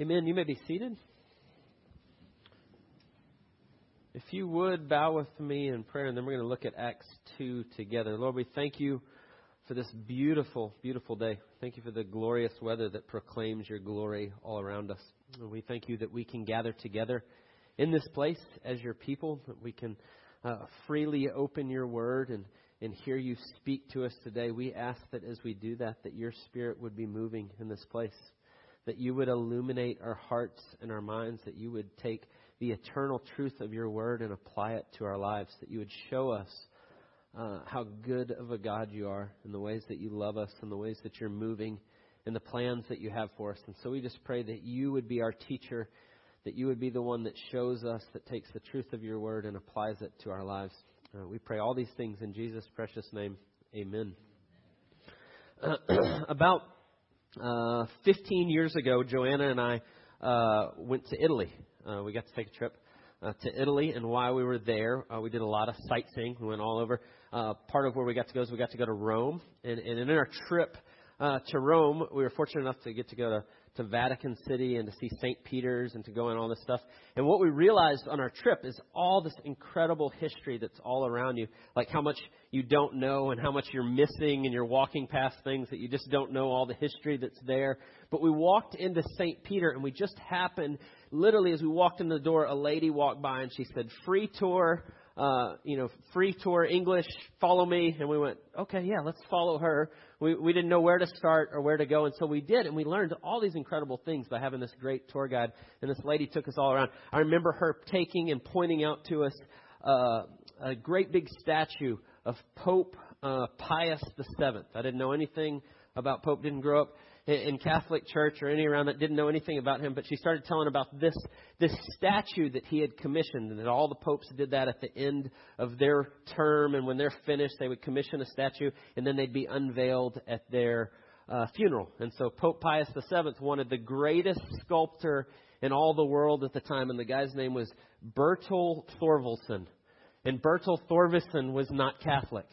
Amen. You may be seated. If you would bow with me in prayer, and then we're going to look at Acts 2 together. Lord, we thank you for this beautiful, beautiful day. Thank you for the glorious weather that proclaims your glory all around us. And we thank you that we can gather together in this place as your people, that we can uh, freely open your word and, and hear you speak to us today. We ask that as we do that, that your spirit would be moving in this place that you would illuminate our hearts and our minds, that you would take the eternal truth of your word and apply it to our lives, that you would show us uh, how good of a God you are and the ways that you love us and the ways that you're moving and the plans that you have for us. And so we just pray that you would be our teacher, that you would be the one that shows us, that takes the truth of your word and applies it to our lives. Uh, we pray all these things in Jesus' precious name. Amen. Uh, about uh, 15 years ago, Joanna and I uh, went to Italy. Uh, we got to take a trip uh, to Italy, and while we were there, uh, we did a lot of sightseeing. We went all over. Uh, part of where we got to go is we got to go to Rome, and, and in our trip uh, to Rome, we were fortunate enough to get to go to to Vatican City and to see St. Peter's and to go and all this stuff. And what we realized on our trip is all this incredible history that's all around you, like how much you don't know and how much you're missing and you're walking past things that you just don't know all the history that's there. But we walked into St. Peter and we just happened, literally as we walked in the door, a lady walked by and she said, free tour uh, you know, free tour English, follow me. And we went, okay, yeah, let's follow her. We, we didn't know where to start or where to go. And so we did. And we learned all these incredible things by having this great tour guide. And this lady took us all around. I remember her taking and pointing out to us uh, a great big statue of Pope uh, Pius VII. I didn't know anything about Pope, didn't grow up in Catholic church or any around that didn't know anything about him, but she started telling about this this statue that he had commissioned, and that all the popes did that at the end of their term, and when they're finished, they would commission a statue, and then they'd be unveiled at their uh, funeral. And so Pope Pius VII wanted the greatest sculptor in all the world at the time, and the guy's name was Bertel Thorvaldsen. And Bertel Thorvaldsen was not Catholic.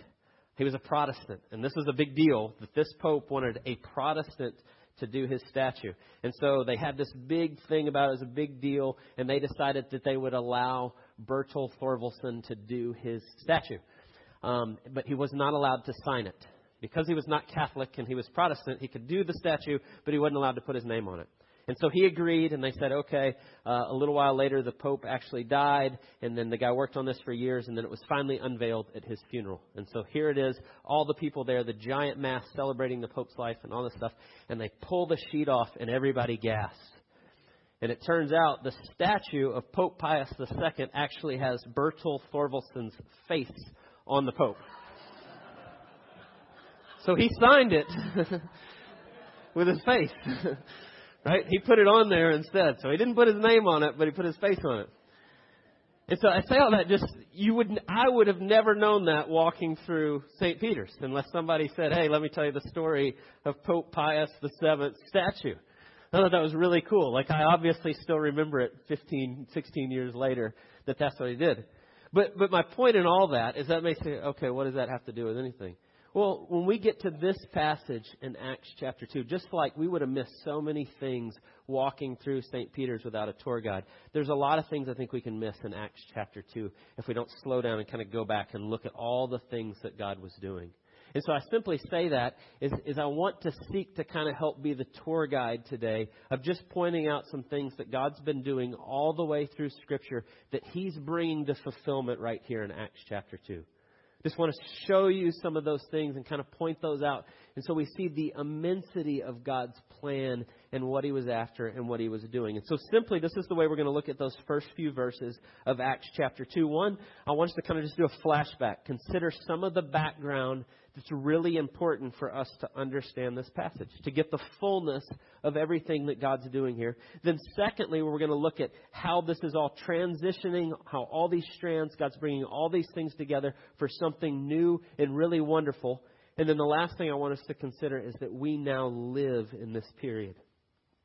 He was a Protestant, and this was a big deal that this pope wanted a Protestant to do his statue. And so they had this big thing about it, it was a big deal, and they decided that they would allow Bertel Thorvaldsen to do his statue. Um, but he was not allowed to sign it. Because he was not Catholic and he was Protestant, he could do the statue, but he wasn't allowed to put his name on it. And so he agreed, and they said, okay. Uh, a little while later, the Pope actually died, and then the guy worked on this for years, and then it was finally unveiled at his funeral. And so here it is, all the people there, the giant mass celebrating the Pope's life and all this stuff, and they pull the sheet off, and everybody gasps. And it turns out the statue of Pope Pius II actually has Bertel Thorvaldsen's face on the Pope. So he signed it with his face. Right? He put it on there instead. So he didn't put his name on it, but he put his face on it. And so I say all that just you would I would have never known that walking through St. Peter's unless somebody said, "Hey, let me tell you the story of Pope Pius the Seventh statue." I thought that was really cool. Like I obviously still remember it 15, 16 years later that that's what he did. But but my point in all that is that makes it okay. What does that have to do with anything? Well, when we get to this passage in Acts chapter 2, just like we would have missed so many things walking through St. Peter's without a tour guide, there's a lot of things I think we can miss in Acts chapter 2 if we don't slow down and kind of go back and look at all the things that God was doing. And so I simply say that is, is I want to seek to kind of help be the tour guide today of just pointing out some things that God's been doing all the way through Scripture that He's bringing to fulfillment right here in Acts chapter 2. Just want to show you some of those things and kind of point those out. And so we see the immensity of God's plan and what he was after and what he was doing. And so simply, this is the way we're going to look at those first few verses of Acts chapter 2. One, I want us to kind of just do a flashback, consider some of the background that's really important for us to understand this passage, to get the fullness of everything that God's doing here. Then, secondly, we're going to look at how this is all transitioning, how all these strands, God's bringing all these things together for something new and really wonderful. And then the last thing I want us to consider is that we now live in this period.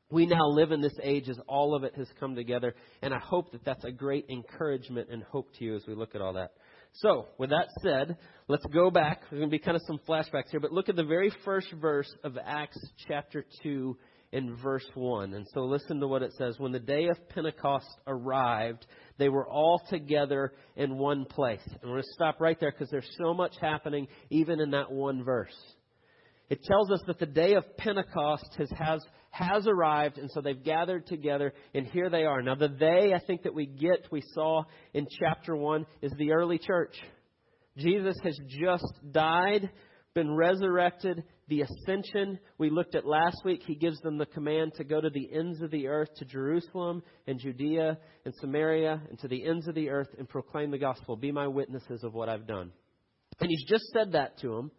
We now live in this age as all of it has come together, and I hope that that's a great encouragement and hope to you as we look at all that. So, with that said, let's go back. There's going to be kind of some flashbacks here, but look at the very first verse of Acts chapter 2 in verse 1. And so listen to what it says. When the day of Pentecost arrived, they were all together in one place. And we're going to stop right there because there's so much happening even in that one verse. It tells us that the day of Pentecost has, has, has arrived, and so they've gathered together, and here they are. Now, the they, I think that we get, we saw in chapter 1, is the early church. Jesus has just died, been resurrected, the ascension we looked at last week. He gives them the command to go to the ends of the earth, to Jerusalem and Judea and Samaria, and to the ends of the earth and proclaim the gospel. Be my witnesses of what I've done. And he's just said that to them.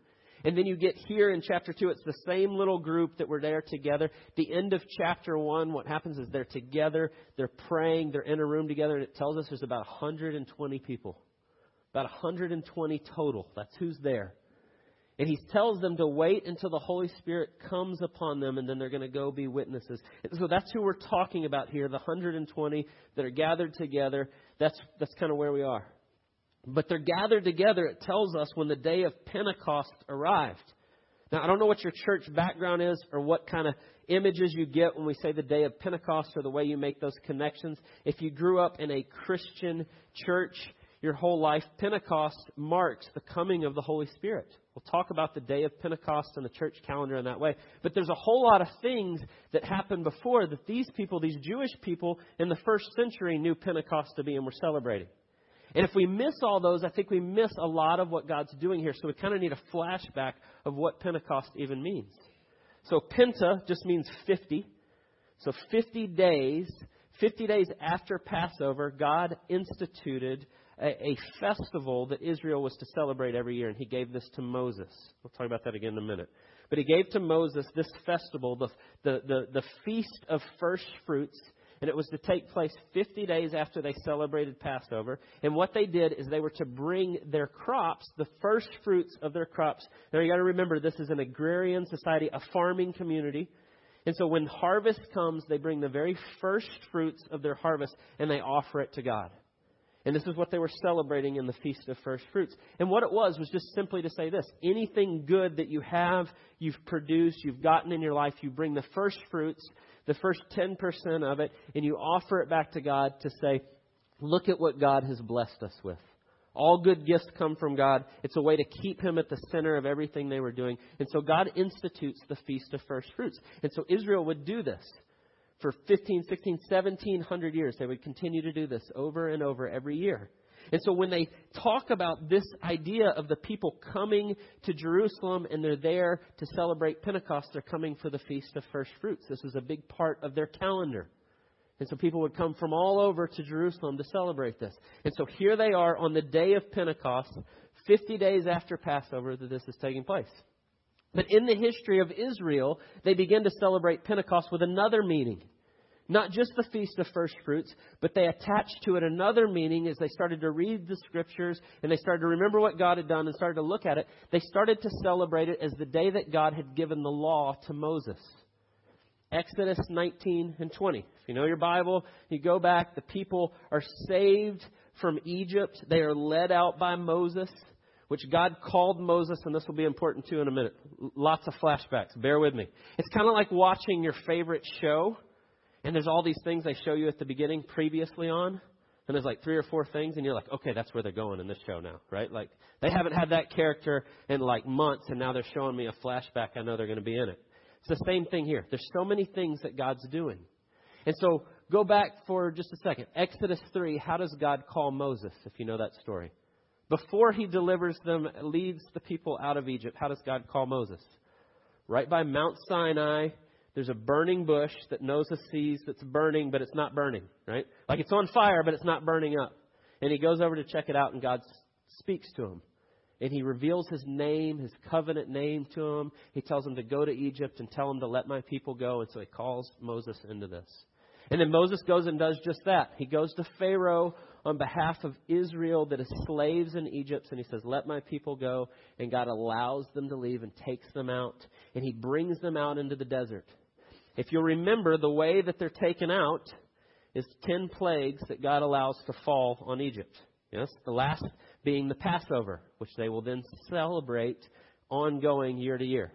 And then you get here in chapter 2, it's the same little group that were there together. The end of chapter 1, what happens is they're together, they're praying, they're in a room together, and it tells us there's about 120 people. About 120 total. That's who's there. And he tells them to wait until the Holy Spirit comes upon them, and then they're going to go be witnesses. So that's who we're talking about here, the 120 that are gathered together. That's, that's kind of where we are. But they're gathered together, it tells us, when the day of Pentecost arrived. Now, I don't know what your church background is or what kind of images you get when we say the day of Pentecost or the way you make those connections. If you grew up in a Christian church your whole life, Pentecost marks the coming of the Holy Spirit. We'll talk about the day of Pentecost and the church calendar in that way. But there's a whole lot of things that happened before that these people, these Jewish people in the first century, knew Pentecost to be and were celebrating. And if we miss all those, I think we miss a lot of what God's doing here. So we kind of need a flashback of what Pentecost even means. So Penta just means 50. So 50 days, 50 days after Passover, God instituted a, a, festival that Israel was to celebrate every year, and he gave this to Moses. We'll talk about that again in a minute. But he gave to Moses this festival, the, the, the, the Feast of First Fruits, and it was to take place 50 days after they celebrated Passover. And what they did is they were to bring their crops, the first fruits of their crops. Now you got to remember, this is an agrarian society, a farming community. And so when harvest comes, they bring the very first fruits of their harvest and they offer it to God. And this is what they were celebrating in the Feast of First Fruits. And what it was was just simply to say this anything good that you have, you've produced, you've gotten in your life, you bring the first fruits the first 10% of it, and you offer it back to God to say, look at what God has blessed us with. All good gifts come from God. It's a way to keep Him at the center of everything they were doing. And so God institutes the Feast of First Fruits. And so Israel would do this for 15, 16, 1700 years. They would continue to do this over and over every year. And so when they talk about this idea of the people coming to Jerusalem and they're there to celebrate Pentecost, they're coming for the Feast of First Fruits. This was a big part of their calendar. And so people would come from all over to Jerusalem to celebrate this. And so here they are on the day of Pentecost, 50 days after Passover, that this is taking place. But in the history of Israel, they begin to celebrate Pentecost with another meaning. Not just the Feast of First Fruits, but they attached to it another meaning as they started to read the Scriptures and they started to remember what God had done and started to look at it. They started to celebrate it as the day that God had given the law to Moses. Exodus 19 and 20. If you know your Bible, you go back, the people are saved from Egypt. They are led out by Moses, which God called Moses, and this will be important too in a minute. Lots of flashbacks. Bear with me. It's kind of like watching your favorite show and there's all these things they show you at the beginning previously on. And there's like three or four things, and you're like, okay, that's where they're going in this show now, right? Like, they haven't had that character in like months, and now they're showing me a flashback. I know they're going to be in it. It's the same thing here. There's so many things that God's doing. And so, go back for just a second. Exodus 3, how does God call Moses, if you know that story? Before he delivers them, leads the people out of Egypt, how does God call Moses? Right by Mount Sinai, there's a burning bush that Moses sees that's burning, but it's not burning, right? Like it's on fire, but it's not burning up. And he goes over to check it out, and God speaks to him. And he reveals his name, his covenant name to him. He tells him to go to Egypt and tell him to let my people go. And so he calls Moses into this. And then Moses goes and does just that. He goes to Pharaoh on behalf of Israel that is slaves in Egypt, and he says, Let my people go. And God allows them to leave and takes them out. And he brings them out into the desert. If you'll remember, the way that they're taken out is ten plagues that God allows to fall on Egypt. Yes, the last being the Passover, which they will then celebrate ongoing year to year.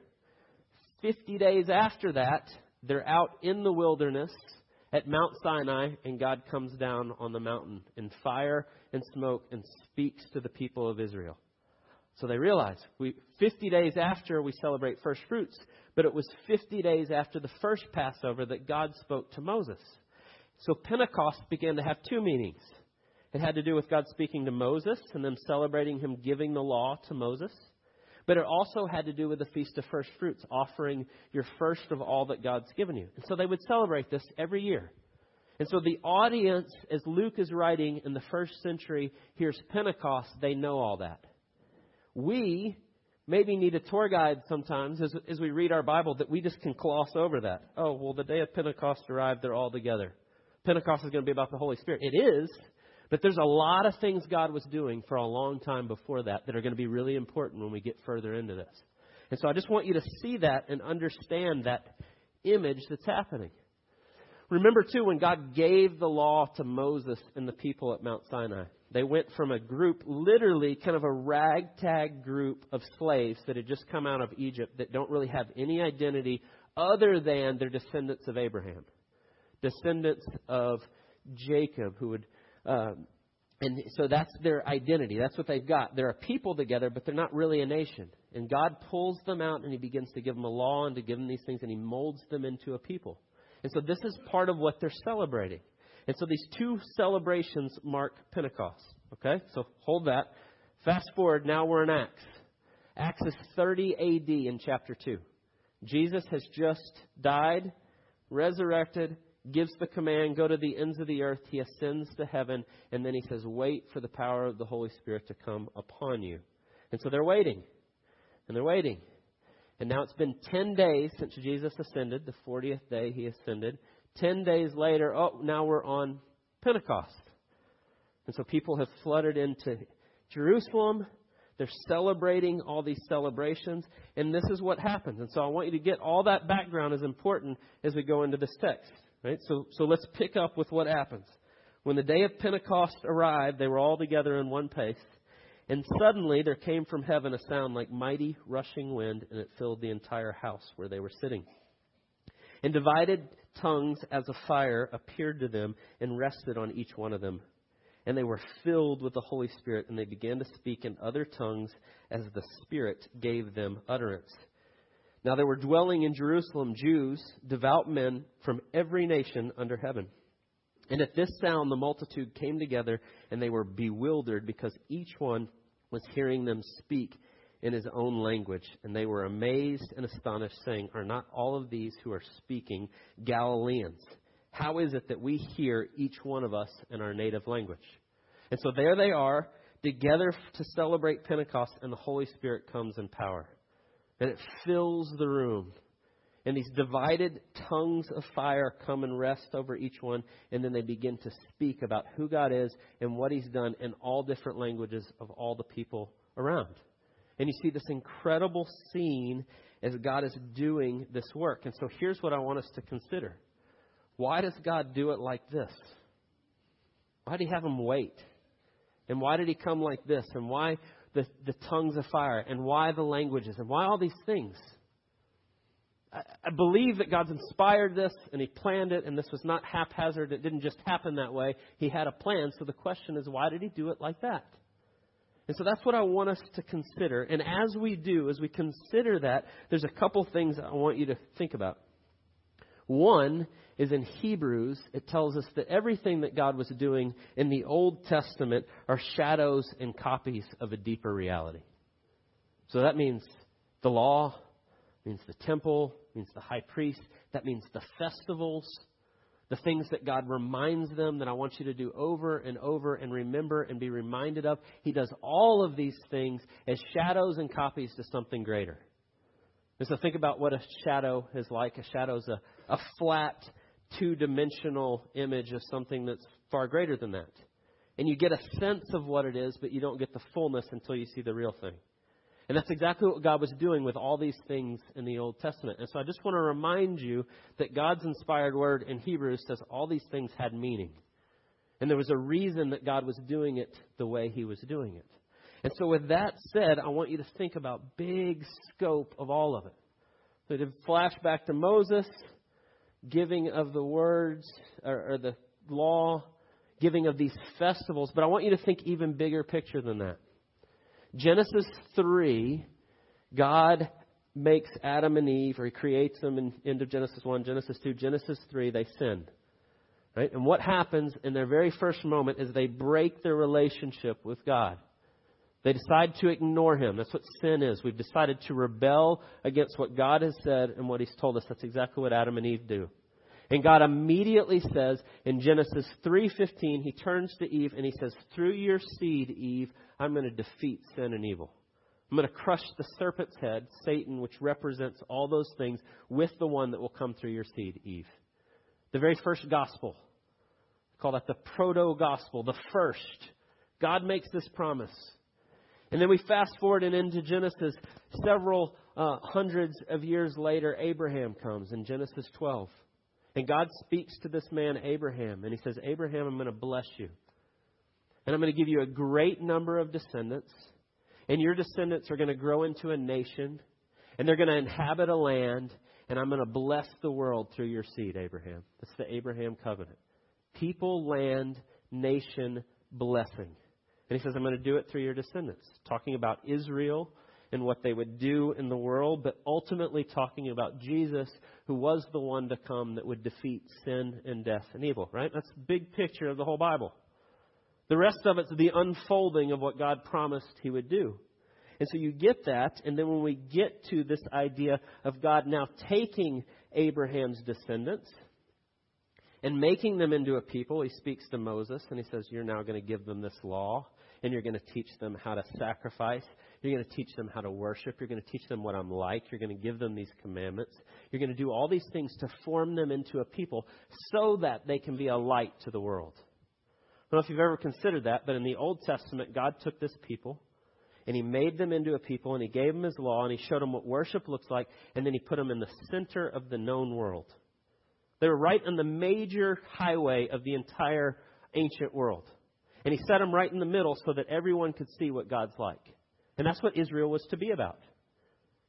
Fifty days after that, They're out in the wilderness at Mount Sinai, and God comes down on the mountain in fire and smoke and speaks to the people of Israel. So they realize we 50 days after we celebrate first fruits, but it was 50 days after the first Passover that God spoke to Moses. So Pentecost began to have two meanings. It had to do with God speaking to Moses and them celebrating him giving the law to Moses. But it also had to do with the Feast of First Fruits, offering your first of all that God's given you. And so they would celebrate this every year. And so the audience, as Luke is writing in the first century, hears Pentecost, they know all that. We maybe need a tour guide sometimes as, as we read our Bible that we just can gloss over that. Oh, well, the day of Pentecost arrived, they're all together. Pentecost is going to be about the Holy Spirit. It is, but there's a lot of things God was doing for a long time before that that are going to be really important when we get further into this. And so I just want you to see that and understand that image that's happening. Remember, too, when God gave the law to Moses and the people at Mount Sinai, they went from a group, literally kind of a ragtag group of slaves that had just come out of Egypt that don't really have any identity other than they're descendants of Abraham, descendants of Jacob, who would. Um, and so that's their identity. That's what they've got. They're a people together, but they're not really a nation. And God pulls them out and He begins to give them a law and to give them these things, and He molds them into a people. And so this is part of what they're celebrating. And so these two celebrations mark Pentecost. Okay? So hold that. Fast forward, now we're in Acts. Acts is 30 AD in chapter 2. Jesus has just died, resurrected, gives the command, go to the ends of the earth. He ascends to heaven, and then he says, wait for the power of the Holy Spirit to come upon you. And so they're waiting. And they're waiting. And now it's been 10 days since Jesus ascended, the 40th day he ascended. 10 days later, oh, now we're on Pentecost. And so people have flooded into Jerusalem. They're celebrating all these celebrations. And this is what happens. And so I want you to get all that background as important as we go into this text. Right? So, so let's pick up with what happens. When the day of Pentecost arrived, they were all together in one place. And suddenly there came from heaven a sound like mighty rushing wind, and it filled the entire house where they were sitting. And divided tongues as a fire appeared to them and rested on each one of them. And they were filled with the Holy Spirit, and they began to speak in other tongues as the Spirit gave them utterance. Now there were dwelling in Jerusalem Jews, devout men from every nation under heaven. And at this sound, the multitude came together, and they were bewildered because each one was hearing them speak in his own language. And they were amazed and astonished, saying, Are not all of these who are speaking Galileans? How is it that we hear each one of us in our native language? And so there they are, together to celebrate Pentecost, and the Holy Spirit comes in power. And it fills the room. And these divided tongues of fire come and rest over each one, and then they begin to speak about who God is and what He's done in all different languages of all the people around. And you see this incredible scene as God is doing this work. And so here's what I want us to consider why does God do it like this? Why did He have them wait? And why did He come like this? And why the, the tongues of fire? And why the languages? And why all these things? I I believe that God's inspired this and He planned it, and this was not haphazard. It didn't just happen that way. He had a plan. So the question is, why did He do it like that? And so that's what I want us to consider. And as we do, as we consider that, there's a couple things I want you to think about. One is in Hebrews, it tells us that everything that God was doing in the Old Testament are shadows and copies of a deeper reality. So that means the law, means the temple, means the high priest. That means the festivals, the things that God reminds them that I want you to do over and over and remember and be reminded of. He does all of these things as shadows and copies to something greater. And so think about what a shadow is like. A shadow is a, a flat, two dimensional image of something that's far greater than that. And you get a sense of what it is, but you don't get the fullness until you see the real thing. And that's exactly what God was doing with all these things in the Old Testament. And so I just want to remind you that God's inspired word in Hebrews says all these things had meaning. And there was a reason that God was doing it the way he was doing it. And so with that said, I want you to think about big scope of all of it. So to flash back to Moses, giving of the words or, or the law, giving of these festivals. But I want you to think even bigger picture than that. Genesis 3, God makes Adam and Eve, or he creates them in end of Genesis 1, Genesis 2, Genesis 3, they sin. Right? And what happens in their very first moment is they break their relationship with God. They decide to ignore him. That's what sin is. We've decided to rebel against what God has said and what he's told us. That's exactly what Adam and Eve do. And God immediately says in Genesis 3:15, he turns to Eve and he says, "Through your seed, Eve, I'm going to defeat sin and evil. I'm going to crush the serpent's head, Satan, which represents all those things, with the one that will come through your seed, Eve." The very first gospel. call that the proto gospel, the first. God makes this promise. And then we fast forward and into Genesis. Several uh, hundreds of years later, Abraham comes in Genesis 12. And God speaks to this man, Abraham, and he says, Abraham, I'm going to bless you. And I'm going to give you a great number of descendants. And your descendants are going to grow into a nation. And they're going to inhabit a land. And I'm going to bless the world through your seed, Abraham. That's the Abraham covenant. People, land, nation, blessing. And he says, I'm going to do it through your descendants. Talking about Israel and what they would do in the world, but ultimately talking about Jesus, who was the one to come that would defeat sin and death and evil, right? That's the big picture of the whole Bible. The rest of it's the unfolding of what God promised he would do. And so you get that, and then when we get to this idea of God now taking Abraham's descendants and making them into a people, he speaks to Moses and he says, You're now going to give them this law and you're going to teach them how to sacrifice. You're going to teach them how to worship. You're going to teach them what I'm like. You're going to give them these commandments. You're going to do all these things to form them into a people so that they can be a light to the world. I don't know if you've ever considered that, but in the Old Testament, God took this people and He made them into a people and He gave them His law and He showed them what worship looks like and then He put them in the center of the known world. They were right on the major highway of the entire ancient world. And he set them right in the middle so that everyone could see what God's like. And that's what Israel was to be about.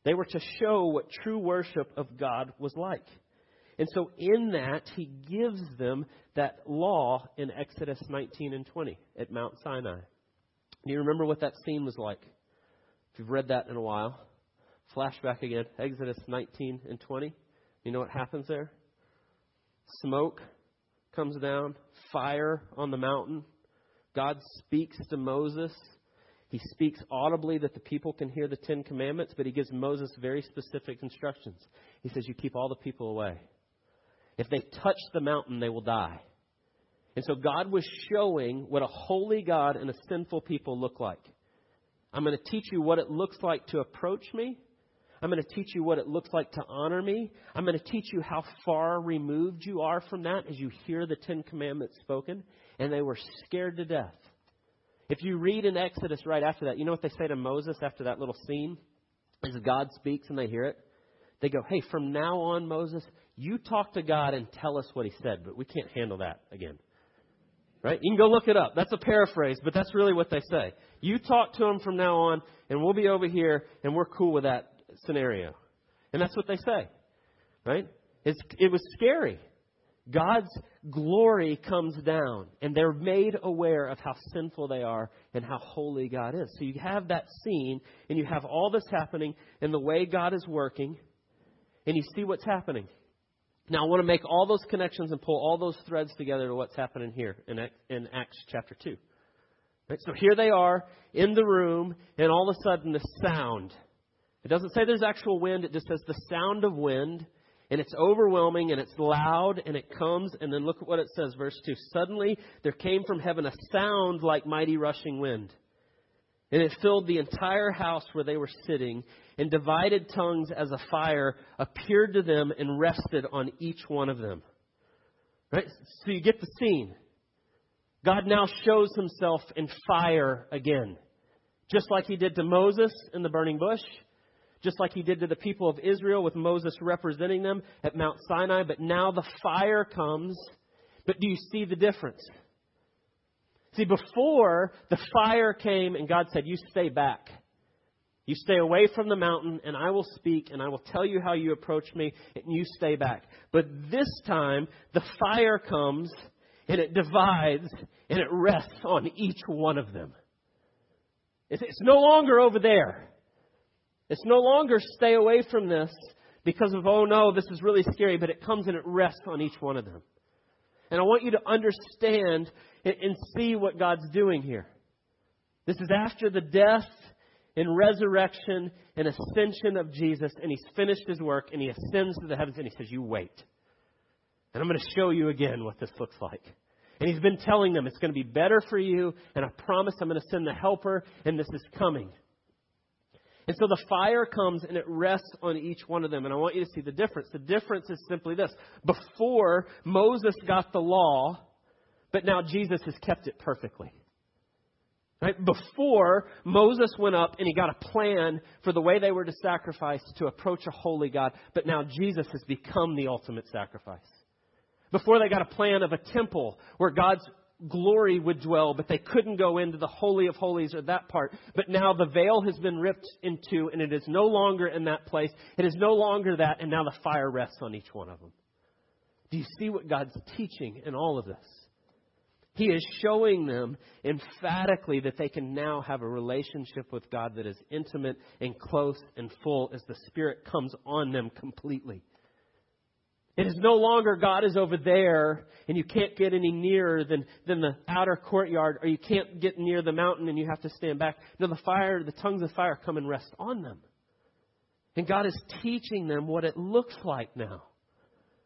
They were to show what true worship of God was like. And so in that, he gives them that law in Exodus 19 and 20 at Mount Sinai. Do you remember what that scene was like? If you've read that in a while, flashback again, Exodus 19 and 20. You know what happens there? Smoke comes down, fire on the mountain, God speaks to Moses. He speaks audibly that the people can hear the Ten Commandments, but he gives Moses very specific instructions. He says, You keep all the people away. If they touch the mountain, they will die. And so God was showing what a holy God and a sinful people look like. I'm going to teach you what it looks like to approach me. I'm going to teach you what it looks like to honor me. I'm going to teach you how far removed you are from that as you hear the Ten Commandments spoken and they were scared to death. If you read in Exodus right after that, you know what they say to Moses after that little scene? As God speaks and they hear it? They go, Hey, from now on, Moses, you talk to God and tell us what he said, but we can't handle that again. Right? You can go look it up. That's a paraphrase, but that's really what they say. You talk to him from now on, and we'll be over here, and we're cool with that scenario. And that's what they say. Right? It's, it was scary. God's glory comes down, and they're made aware of how sinful they are and how holy God is. So you have that scene, and you have all this happening, and the way God is working, and you see what's happening. Now, I want to make all those connections and pull all those threads together to what's happening here in, in Acts chapter 2. Right, so here they are in the room, and all of a sudden, the sound. It doesn't say there's actual wind, it just says the sound of wind and it's overwhelming and it's loud and it comes and then look at what it says verse 2 suddenly there came from heaven a sound like mighty rushing wind and it filled the entire house where they were sitting and divided tongues as a fire appeared to them and rested on each one of them. Right? So you get the scene. God now shows himself in fire again just like he did to moses in the burning bush just like he did to the people of Israel with Moses representing them at Mount Sinai. But now the fire comes. But do you see the difference? See, before the fire came and God said, You stay back. You stay away from the mountain, and I will speak, and I will tell you how you approach me, and you stay back. But this time, the fire comes, and it divides, and it rests on each one of them. It's no longer over there. It's no longer stay away from this because of, oh no, this is really scary, but it comes and it rests on each one of them. And I want you to understand and see what God's doing here. This is after the death and resurrection and ascension of Jesus, and he's finished his work, and he ascends to the heavens, and he says, You wait. And I'm going to show you again what this looks like. And he's been telling them it's going to be better for you, and I promise I'm going to send the helper, and this is coming. And so the fire comes and it rests on each one of them. And I want you to see the difference. The difference is simply this. Before, Moses got the law, but now Jesus has kept it perfectly. Right? Before, Moses went up and he got a plan for the way they were to sacrifice to approach a holy God, but now Jesus has become the ultimate sacrifice. Before, they got a plan of a temple where God's glory would dwell, but they couldn't go into the Holy of Holies or that part. But now the veil has been ripped in two, and it is no longer in that place. It is no longer that, and now the fire rests on each one of them. Do you see what God's teaching in all of this? He is showing them emphatically that they can now have a relationship with God that is intimate and close and full as the Spirit comes on them completely. It is no longer God is over there and you can't get any nearer than, than the outer courtyard or you can't get near the mountain and you have to stand back. No, the fire, the tongues of fire come and rest on them. And God is teaching them what it looks like now.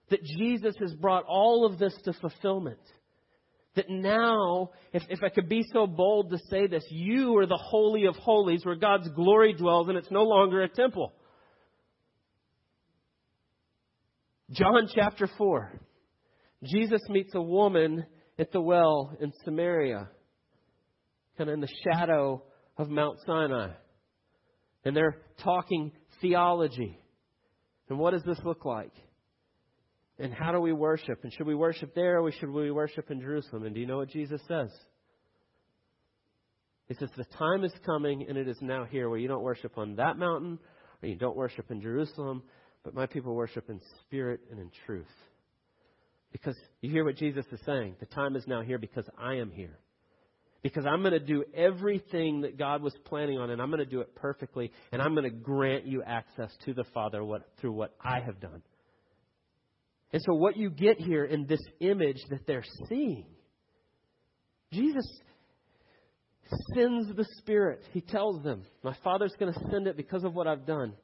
That Jesus has brought all of this to fulfillment that now, if, if I could be so bold to say this, you are the Holy of Holies where God's glory dwells and it's no longer a temple. John chapter 4. Jesus meets a woman at the well in Samaria, kind of in the shadow of Mount Sinai. And they're talking theology. And what does this look like? And how do we worship? And should we worship there or should we worship in Jerusalem? And do you know what Jesus says? He says, The time is coming and it is now here where you don't worship on that mountain or you don't worship in Jerusalem, but my people worship in spirit and in truth. Because you hear what Jesus is saying. The time is now here because I am here. Because I'm going to do everything that God was planning on, and I'm going to do it perfectly, and I'm going to grant you access to the Father what, through what I have done. And so, what you get here in this image that they're seeing, Jesus sends the Spirit. He tells them, My Father's going to send it because of what I've done.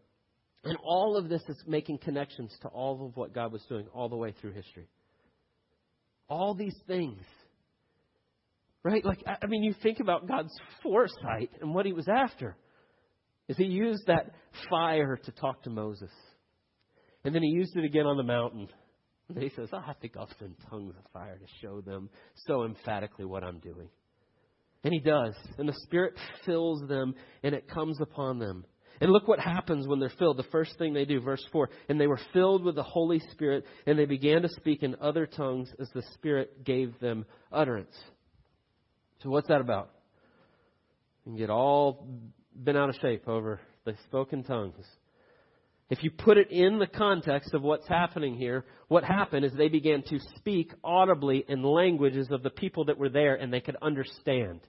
And all of this is making connections to all of what God was doing all the way through history. All these things. Right? Like, I mean, you think about God's foresight and what he was after. Is he used that fire to talk to Moses. And then he used it again on the mountain and he says, oh, I think I'll send tongues of fire to show them so emphatically what I'm doing. And he does. And the Spirit fills them and it comes upon them. And look what happens when they're filled. The first thing they do, verse 4 And they were filled with the Holy Spirit, and they began to speak in other tongues as the Spirit gave them utterance. So, what's that about? You get all bent out of shape over the spoken tongues. If you put it in the context of what's happening here, what happened is they began to speak audibly in languages of the people that were there and they could understand.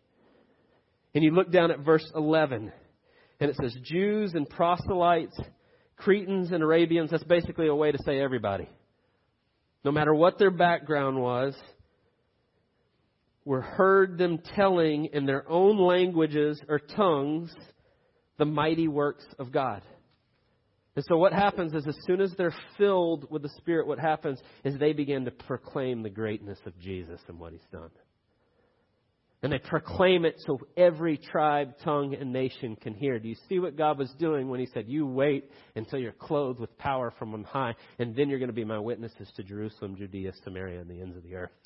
And you look down at verse 11, and it says, Jews and proselytes, Cretans and Arabians, that's basically a way to say everybody. No matter what their background was, were heard them telling in their own languages or tongues the mighty works of God. And so what happens is as soon as they're filled with the Spirit, what happens is they begin to proclaim the greatness of Jesus and what he's done. And they proclaim it so every tribe, tongue, and nation can hear. Do you see what God was doing when he said, You wait until you're clothed with power from on high, and then you're going to be my witnesses to Jerusalem, Judea, Samaria, and the ends of the earth?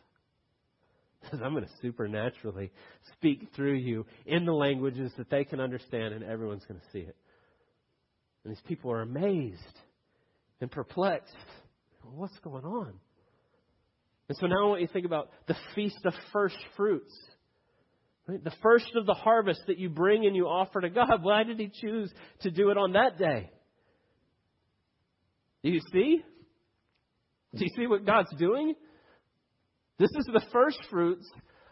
Because I'm going to supernaturally speak through you in the languages that they can understand, and everyone's going to see it. And these people are amazed and perplexed. What's going on? And so now I want you to think about the Feast of First Fruits. Right? The first of the harvest that you bring and you offer to God, why did He choose to do it on that day? Do you see? Do you see what God's doing? This is the first fruits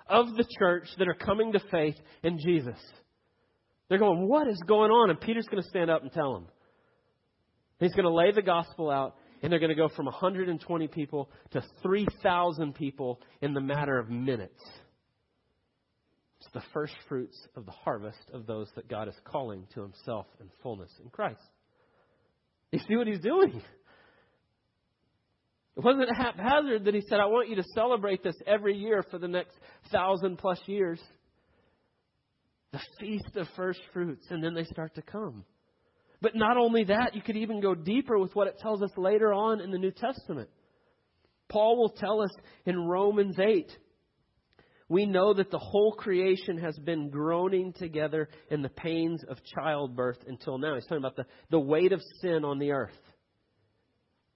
of the church that are coming to faith in Jesus. They're going, What is going on? And Peter's going to stand up and tell them. He's going to lay the gospel out, and they're going to go from 120 people to 3,000 people in the matter of minutes. The first fruits of the harvest of those that God is calling to himself in fullness in Christ. You see what he's doing? It wasn't haphazard that he said, I want you to celebrate this every year for the next thousand plus years. The feast of first fruits, and then they start to come. But not only that, you could even go deeper with what it tells us later on in the New Testament. Paul will tell us in Romans 8 we know that the whole creation has been groaning together in the pains of childbirth until now. He's talking about the, the weight of sin on the earth.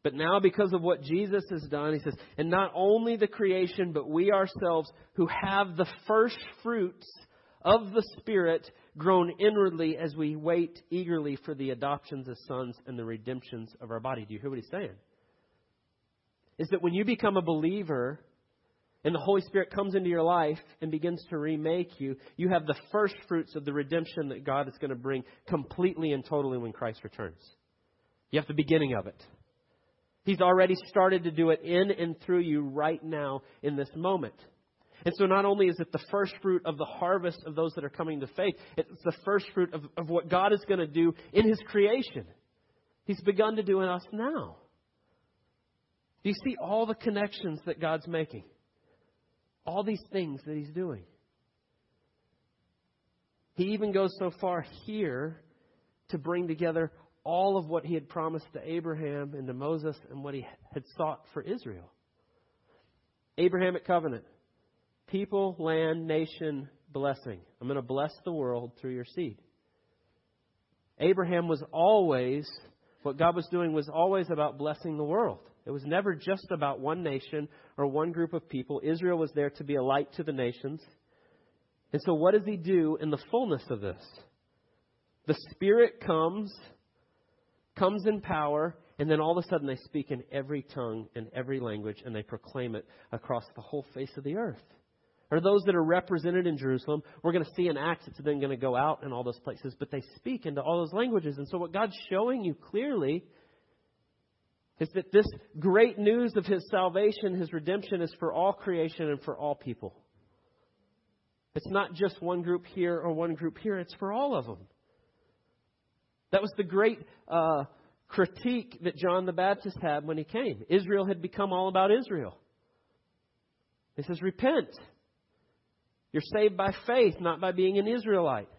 But now, because of what Jesus has done, he says, and not only the creation, but we ourselves who have the first fruits of the Spirit groan inwardly as we wait eagerly for the adoptions as sons and the redemptions of our body. Do you hear what he's saying? Is that when you become a believer and the Holy Spirit comes into your life and begins to remake you, you have the first fruits of the redemption that God is going to bring completely and totally when Christ returns. You have the beginning of it. He's already started to do it in and through you right now in this moment. And so not only is it the first fruit of the harvest of those that are coming to faith, it's the first fruit of, of what God is going to do in His creation. He's begun to do in us now. Do you see all the connections that God's making? All these things that He's doing. He even goes so far here to bring together all of what he had promised to Abraham and to Moses and what he had sought for Israel. Abrahamic covenant people, land, nation, blessing. I'm going to bless the world through your seed. Abraham was always, what God was doing was always about blessing the world. It was never just about one nation or one group of people. Israel was there to be a light to the nations. And so, what does he do in the fullness of this? The Spirit comes comes in power, and then all of a sudden they speak in every tongue and every language, and they proclaim it across the whole face of the earth. Or those that are represented in Jerusalem, we're going to see in Acts it's then going to go out in all those places, but they speak into all those languages. And so what God's showing you clearly is that this great news of His salvation, His redemption, is for all creation and for all people. It's not just one group here or one group here, it's for all of them. That was the great uh, critique that John the Baptist had when he came. Israel had become all about Israel. He says, Repent. You're saved by faith, not by being an Israelite.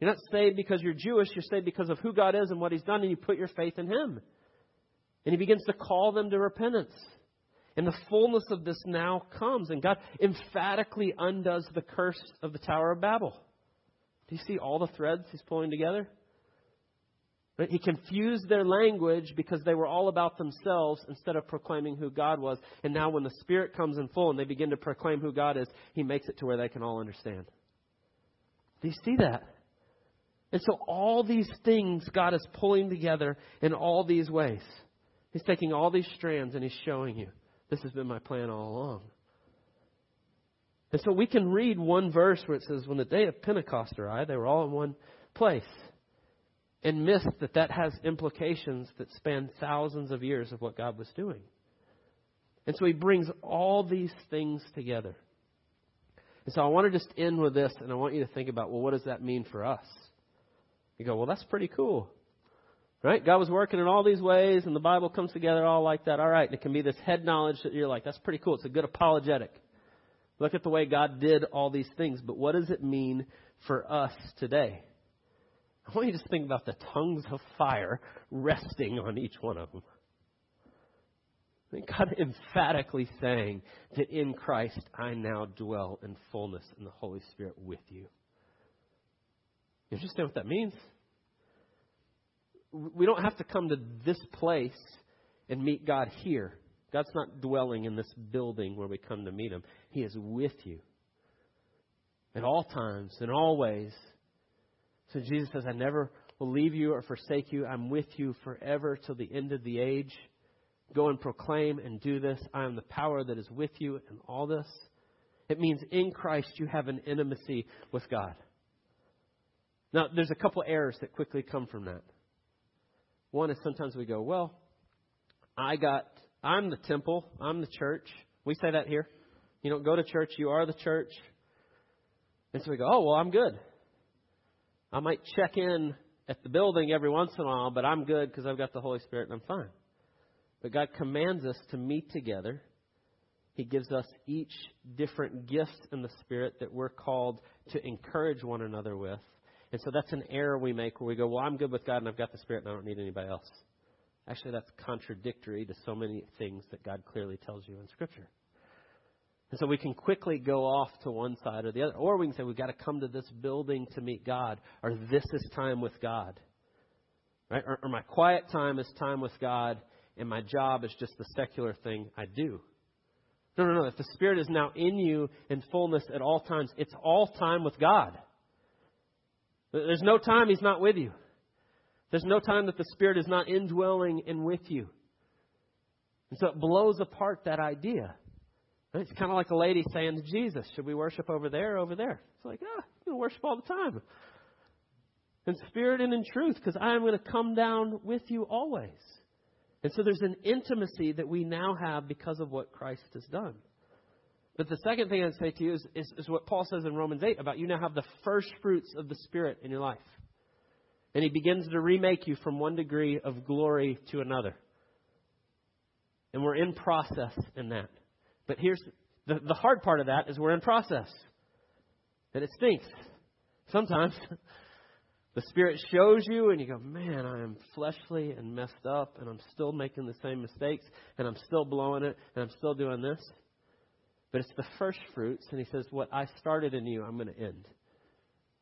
You're not saved because you're Jewish, you're saved because of who God is and what He's done, and you put your faith in Him. And He begins to call them to repentance. And the fullness of this now comes, and God emphatically undoes the curse of the Tower of Babel. Do you see all the threads He's pulling together? He confused their language because they were all about themselves instead of proclaiming who God was. And now, when the Spirit comes in full and they begin to proclaim who God is, He makes it to where they can all understand. Do you see that? And so, all these things God is pulling together in all these ways. He's taking all these strands and He's showing you this has been my plan all along. And so, we can read one verse where it says, When the day of Pentecost arrived, they were all in one place and miss that that has implications that span thousands of years of what God was doing. And so he brings all these things together. And so I want to just end with this, and I want you to think about, well, what does that mean for us? You go, well, that's pretty cool. Right? God was working in all these ways, and the Bible comes together all like that. All right. And it can be this head knowledge that you're like, that's pretty cool. It's a good apologetic. Look at the way God did all these things. But what does it mean for us today? I want you to just think about the tongues of fire resting on each one of them. God emphatically saying that in Christ I now dwell in fullness in the Holy Spirit with you. You understand what that means? We don't have to come to this place and meet God here. God's not dwelling in this building where we come to meet Him. He is with you. at all times, and all ways. So Jesus says, I never will leave you or forsake you. I'm with you forever till the end of the age. Go and proclaim and do this. I am the power that is with you in all this. It means in Christ you have an intimacy with God. Now, there's a couple errors that quickly come from that. One is sometimes we go, well, I got, I'm the temple, I'm the church. We say that here. You don't go to church, you are the church. And so we go, oh, well, I'm good. I might check in at the building every once in a while, but I'm good because I've got the Holy Spirit and I'm fine. But God commands us to meet together. He gives us each different gifts in the Spirit that we're called to encourage one another with. And so that's an error we make where we go, well, I'm good with God and I've got the Spirit and I don't need anybody else. Actually, that's contradictory to so many things that God clearly tells you in Scripture. And so we can quickly go off to one side or the other. Or we can say we've got to come to this building to meet God, or this is time with God. Right? Or, or my quiet time is time with God, and my job is just the secular thing I do. No, no, no. If the Spirit is now in you in fullness at all times, it's all time with God. There's no time He's not with you. There's no time that the Spirit is not indwelling and with you. And so it blows apart that idea. It's kind of like a lady saying to Jesus, Should we worship over there or over there? It's like, ah, you worship all the time. In spirit and in truth, because I am going to come down with you always. And so there's an intimacy that we now have because of what Christ has done. But the second thing I'd say to you is, is, is what Paul says in Romans 8 about you now have the first fruits of the Spirit in your life. And he begins to remake you from one degree of glory to another. And we're in process in that. But here's the, the hard part of that is we're in process. And it stinks. Sometimes the Spirit shows you and you go, man, I am fleshly and messed up and I'm still making the same mistakes and I'm still blowing it and I'm still doing this. But it's the first fruits and He says, what I started in you, I'm going to end.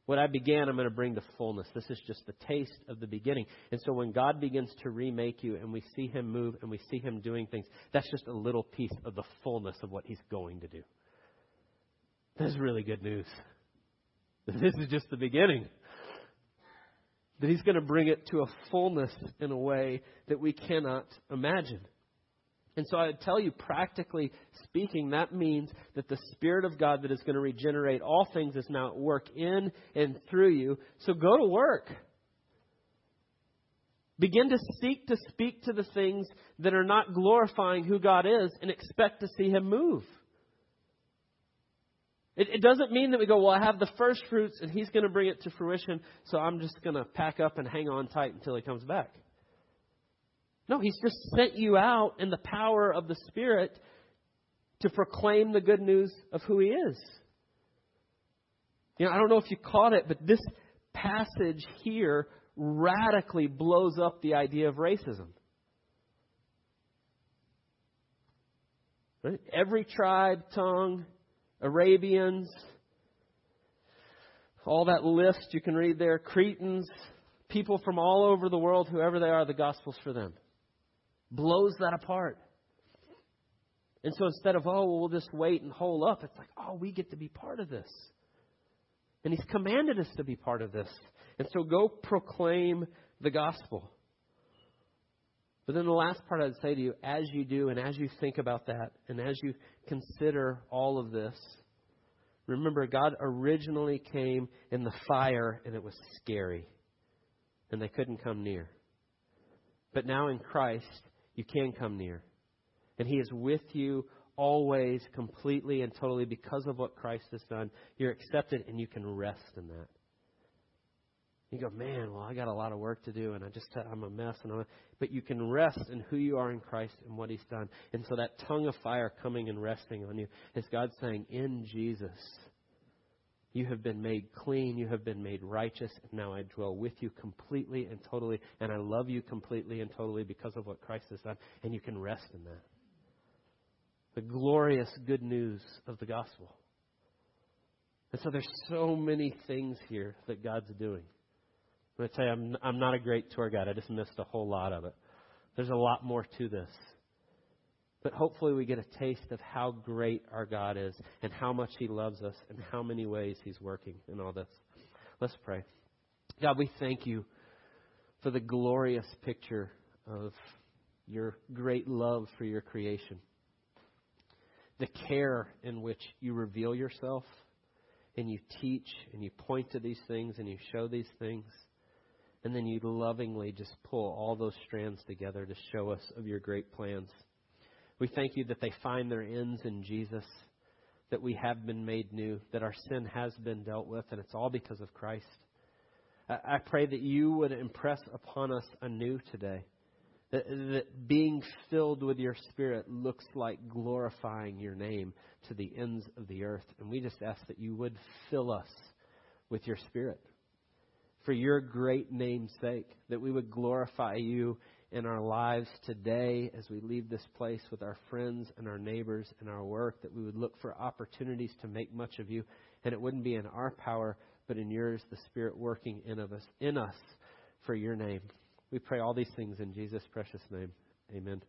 What I began, I'm going to bring to fullness. This is just the taste of the beginning. And so when God begins to remake you and we see Him move and we see Him doing things, that's just a little piece of the fullness of what He's going to do. That's really good news. This is just the beginning. That He's going to bring it to a fullness in a way that we cannot imagine. And so I tell you, practically speaking, that means that the Spirit of God that is going to regenerate all things is now at work in and through you. So go to work. Begin to seek to speak to the things that are not glorifying who God is and expect to see Him move. It, it doesn't mean that we go, well, I have the first fruits and He's going to bring it to fruition, so I'm just going to pack up and hang on tight until He comes back. No, He's just sent you out in the power of the Spirit to proclaim the good news of who He is. You know, I don't know if you caught it, but this passage here radically blows up the idea of racism. Right? Every tribe, tongue, Arabians, all that list you can read there, Cretans, people from all over the world, whoever they are, the gospel's for them blows that apart. And so instead of, oh, well, we'll just wait and hold up, it's like, oh, we get to be part of this. And He's commanded us to be part of this. And so go proclaim the gospel. But then the last part I'd say to you, as you do and as you think about that and as you consider all of this, remember God originally came in the fire and it was scary and they couldn't come near. But now in Christ, you can come near. And He is with you always, completely and totally because of what Christ has done. You're accepted and you can rest in that. You go, man, well, I got a lot of work to do, and I just I'm a mess, and I'm, but you can rest in who you are in Christ and what He's done. And so that tongue of fire coming and resting on you is God saying, in Jesus, you have been made clean. You have been made righteous. And now I dwell with you completely and totally. And I love you completely and totally because of what Christ has done. And you can rest in that. The glorious good news of the gospel. And so there's so many things here that God's doing. I'm going to tell you, I'm, I'm not a great tour guide. I just missed a whole lot of it. There's a lot more to this. But hopefully, we get a taste of how great our God is and how much He loves us and how many ways He's working in all this. Let's pray. God, we thank you for the glorious picture of your great love for your creation, the care in which you reveal yourself and you teach and you point to these things and you show these things. And then you lovingly just pull all those strands together to show us of your great plans. We thank you that they find their ends in Jesus, that we have been made new, that our sin has been dealt with, and it's all because of Christ. I pray that you would impress upon us anew today that, that being filled with your Spirit looks like glorifying your name to the ends of the earth. And we just ask that you would fill us with your Spirit for your great name's sake, that we would glorify you in our lives today as we leave this place with our friends and our neighbors and our work, that we would look for opportunities to make much of you. And it wouldn't be in our power, but in yours, the Spirit working in of us in us for your name. We pray all these things in Jesus' precious name. Amen.